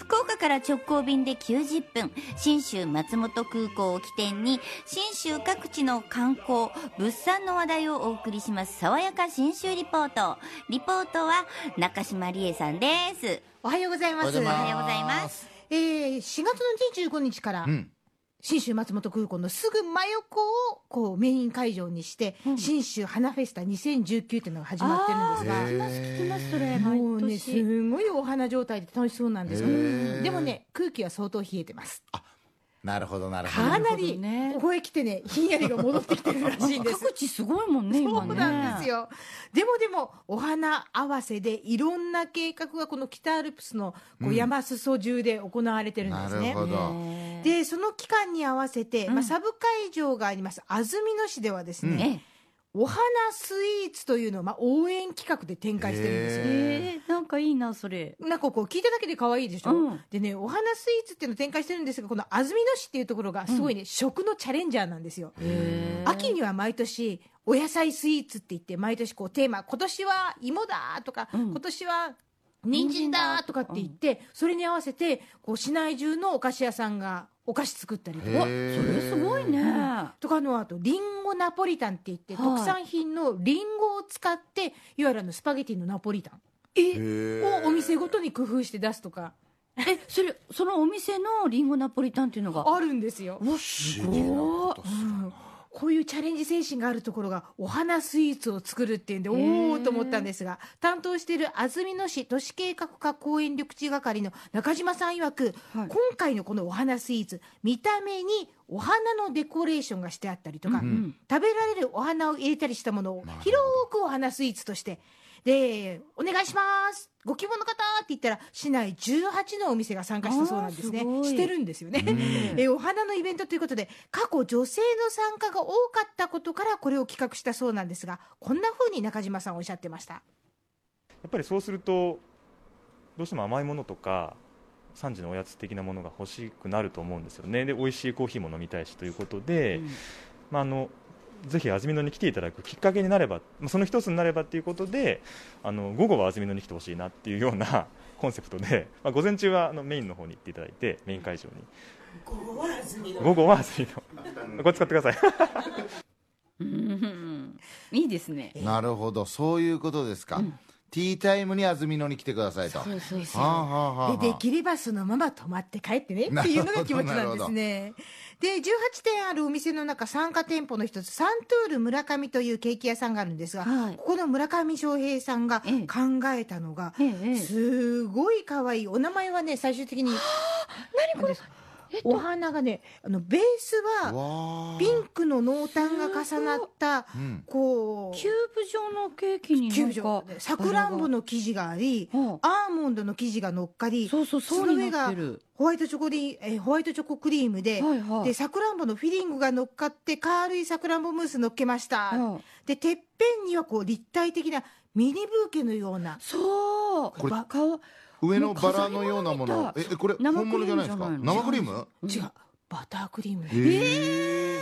福岡から直行便で90分信州松本空港を起点に信州各地の観光物産の話題をお送りします。爽やか信州リポート。リポートは中島理恵さんです。おはようございます。おはようございます。えー、4月の25日から、うん信州松本空港のすぐ真横をこうメイン会場にして、信州花フェスタ2019っていうのが始まってるんですが。聞きますそれ。もうね、すごいお花状態で楽しそうなんですよ。へー。でもね、空気は相当冷えてます。なるほどなるほど。かなりなるほどね。ここへ来てね、ひんやりが戻ってきてるらしいんです。各地すごいもんね今ね。そうなんですよ。でもでも、お花合わせでいろんな計画がこの北アルプスのこう山裾中で行われてるんですね。なるほど。ねで、その期間に合わせて、うん。まあ、サブ会場があります。安曇野市ではですね、えお花スイーツというのを、まあ、応援企画で展開してるんですよ。かいいなそれ。なんかこう聞いただけで可愛いでしょ、うん。でねお花スイーツっていうのを展開してるんですがこの安曇野市っていうところがすごいね、食のチャレンジャーなんですよ、秋には毎年お野菜スイーツって言って毎年こうテーマ今年は芋だとか、うん。今年は人参だとかって言って、それに合わせてこう市内中のお菓子屋さんがお菓子作ったりとか。それすごいね。とかのあとリンゴナポリタンって言って、はい。特産品のリンゴを使っていわゆるあのスパゲティのナポリタンえをお店ごとに工夫して出すとか。えそれそのお店のリンゴナポリタンっていうのが？あるんですよ。うわ不思議なことするうんこういうチャレンジ精神があるところがお花スイーツを作るっていうんでおーおと思ったんですが担当している安曇野市都市計画課公園緑地係の中島さん曰く、はい。今回のこのお花スイーツ見た目にお花のデコレーションがしてあったりとか、ん食べられるお花を入れたりしたものを広くお花スイーツとしてでお願いします。ご希望の方って言ったら市内18のお店が参加したそうなんですね。してるんですよね、うん。えお花のイベントということで過去女性の参加が多かったことからこれを企画したそうなんですがこんな風に中島さんおっしゃってました。やっぱりそうするとどうしても甘いものとか3時のおやつ的なものが欲しくなると思うんですよね。で美味しいコーヒーも飲みたいしということで、うん。まあ、あのぜひ安曇野に来ていただくきっかけになればまあその一つになればということであの午後は安曇野に来てほしいなっていうような コンセプトで、まあ、午前中はあのメインの方に行っていただいてメイン会場に。午後は安曇野。これ使ってください。うん。いいですね。なるほど。そういうことですか、ティータイムに安曇野に来てくださいと。そうそうそう。はあはあはあはあ。でできればそのまま泊まって帰ってね。っていうのが気持ちなんですね。で18店あるお店の中参加店舗の一つサントゥール村上というケーキ屋さんがあるんですが、はい。ここの村上翔平さんがええ。考えたのが、すごい可愛い。お名前はね最終的に。何これお。花がねあのベースはピンクの濃淡が重なったうん。こうキューブ状のケーキにキューブ状でさくらんぼの生地がありはアーモンドの生地が乗っかりそうそうそうになってる。ホワイトチョコリえーホワイトチョコクリームで,、はいはい。でさくらんぼのフィリングが乗っかって軽いさくらんぼムース乗っけました、うん。でてっぺんにはこう立体的なミニブーケのような。そう。これバカを上のバラのようなもの。ええこれ生本物じゃないですか？生クリーム？違う。バタークリーム。でへえ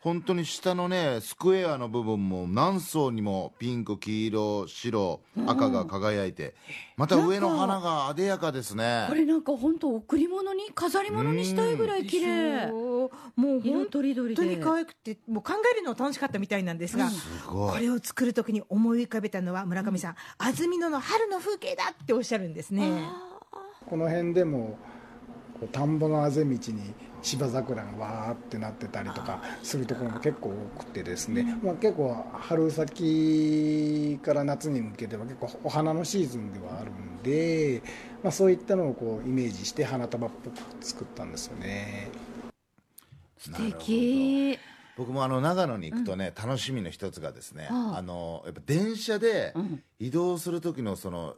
本当に下のねスクエアの部分も何層にもピンク黄色白赤が輝いてまた上の花が艶やかですね。これなんか本当贈り物に飾り物にしたいぐらい綺麗。もう色本とりどりで。当に可愛くてもう考えるの楽しかったみたいなんですが、これを作るときに思い浮かべたのは村上さん、安曇野の春の風景だっておっしゃるんですね。この辺でも田んぼのあぜ道に芝桜がわーってなってたりとかするところも結構多くてですね、まあ、結構春先から夏に向けては結構お花のシーズンではあるんで、まあ、そういったのをこうイメージして花束っぽく作ったんですよね。素敵。僕もあの長野に行くとね、楽しみの一つがですね、ああ。あのやっぱ電車でうん。移動する時のその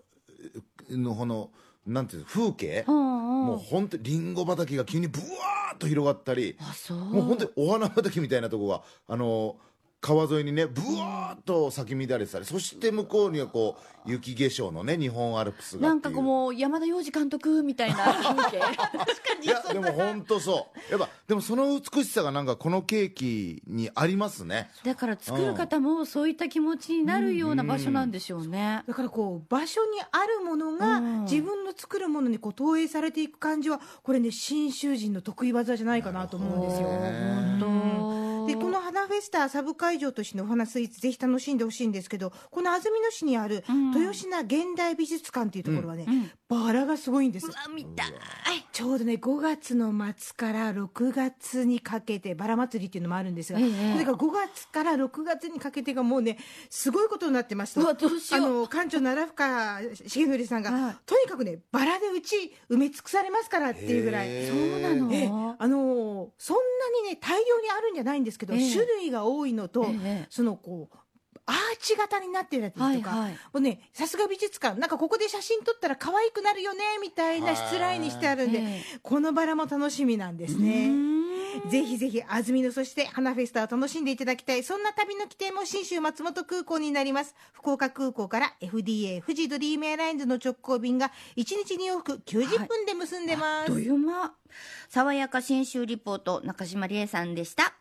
うのこのなんていうの風景、うんうん。もう本当にりんご畑が急にブワーッと広がったりう。もう本当にお花畑みたいなとこがあの川沿いにねブワーッと咲き乱れてたりそして向こうにはこう雪化粧のね日本アルプスがなんかこうもう山田洋次監督みたいな 風景。いやでも本当そう。やっぱでもその美しさがなんかこのケーキにありますね。だから作る方もそういった気持ちになるような場所なんでしょうね、だからこう場所にあるものがうん。自分の作るものにこう投影されていく感じはこれね信州人の得意技じゃないかなと思うんですよ。本当。でこの花フェスタサブ会場としてのお花スイーツぜひ楽しんでほしいんですけどこの安曇野市にあるうん。豊品現代美術館っていうところはね、うん。バラがすごいんです。うわ見たい。ちょうどね5月の末から6月にかけてバラ祭りっていうのもあるんですが、ええだから5月から6月にかけてがもうねすごいことになってますとうわどうしよう。あの館長奈良深重則さんが、はい。とにかくねバラでうち埋め尽くされますからっていうぐらい。へそうなの？ええ。あのーそんなにね大量にあるんじゃないんですけど、ええ。種類が多いのと、ええそのこうアーチ型になってたりとか、はいはい。もうねさすが美術館なんかここで写真撮ったら可愛くなるよねみたいなしつらいにしてあるんで、えこのバラも楽しみなんですうね。ん。ぜひぜひ安曇野そして花フェスタを楽しんでいただきたい。そんな旅の起点も信州松本空港になります。福岡空港から FDA 富士ドリームエアラインズの直行便が1日に往復90分で結んでます、あっという間。爽やか信州リポート中島理恵さんでした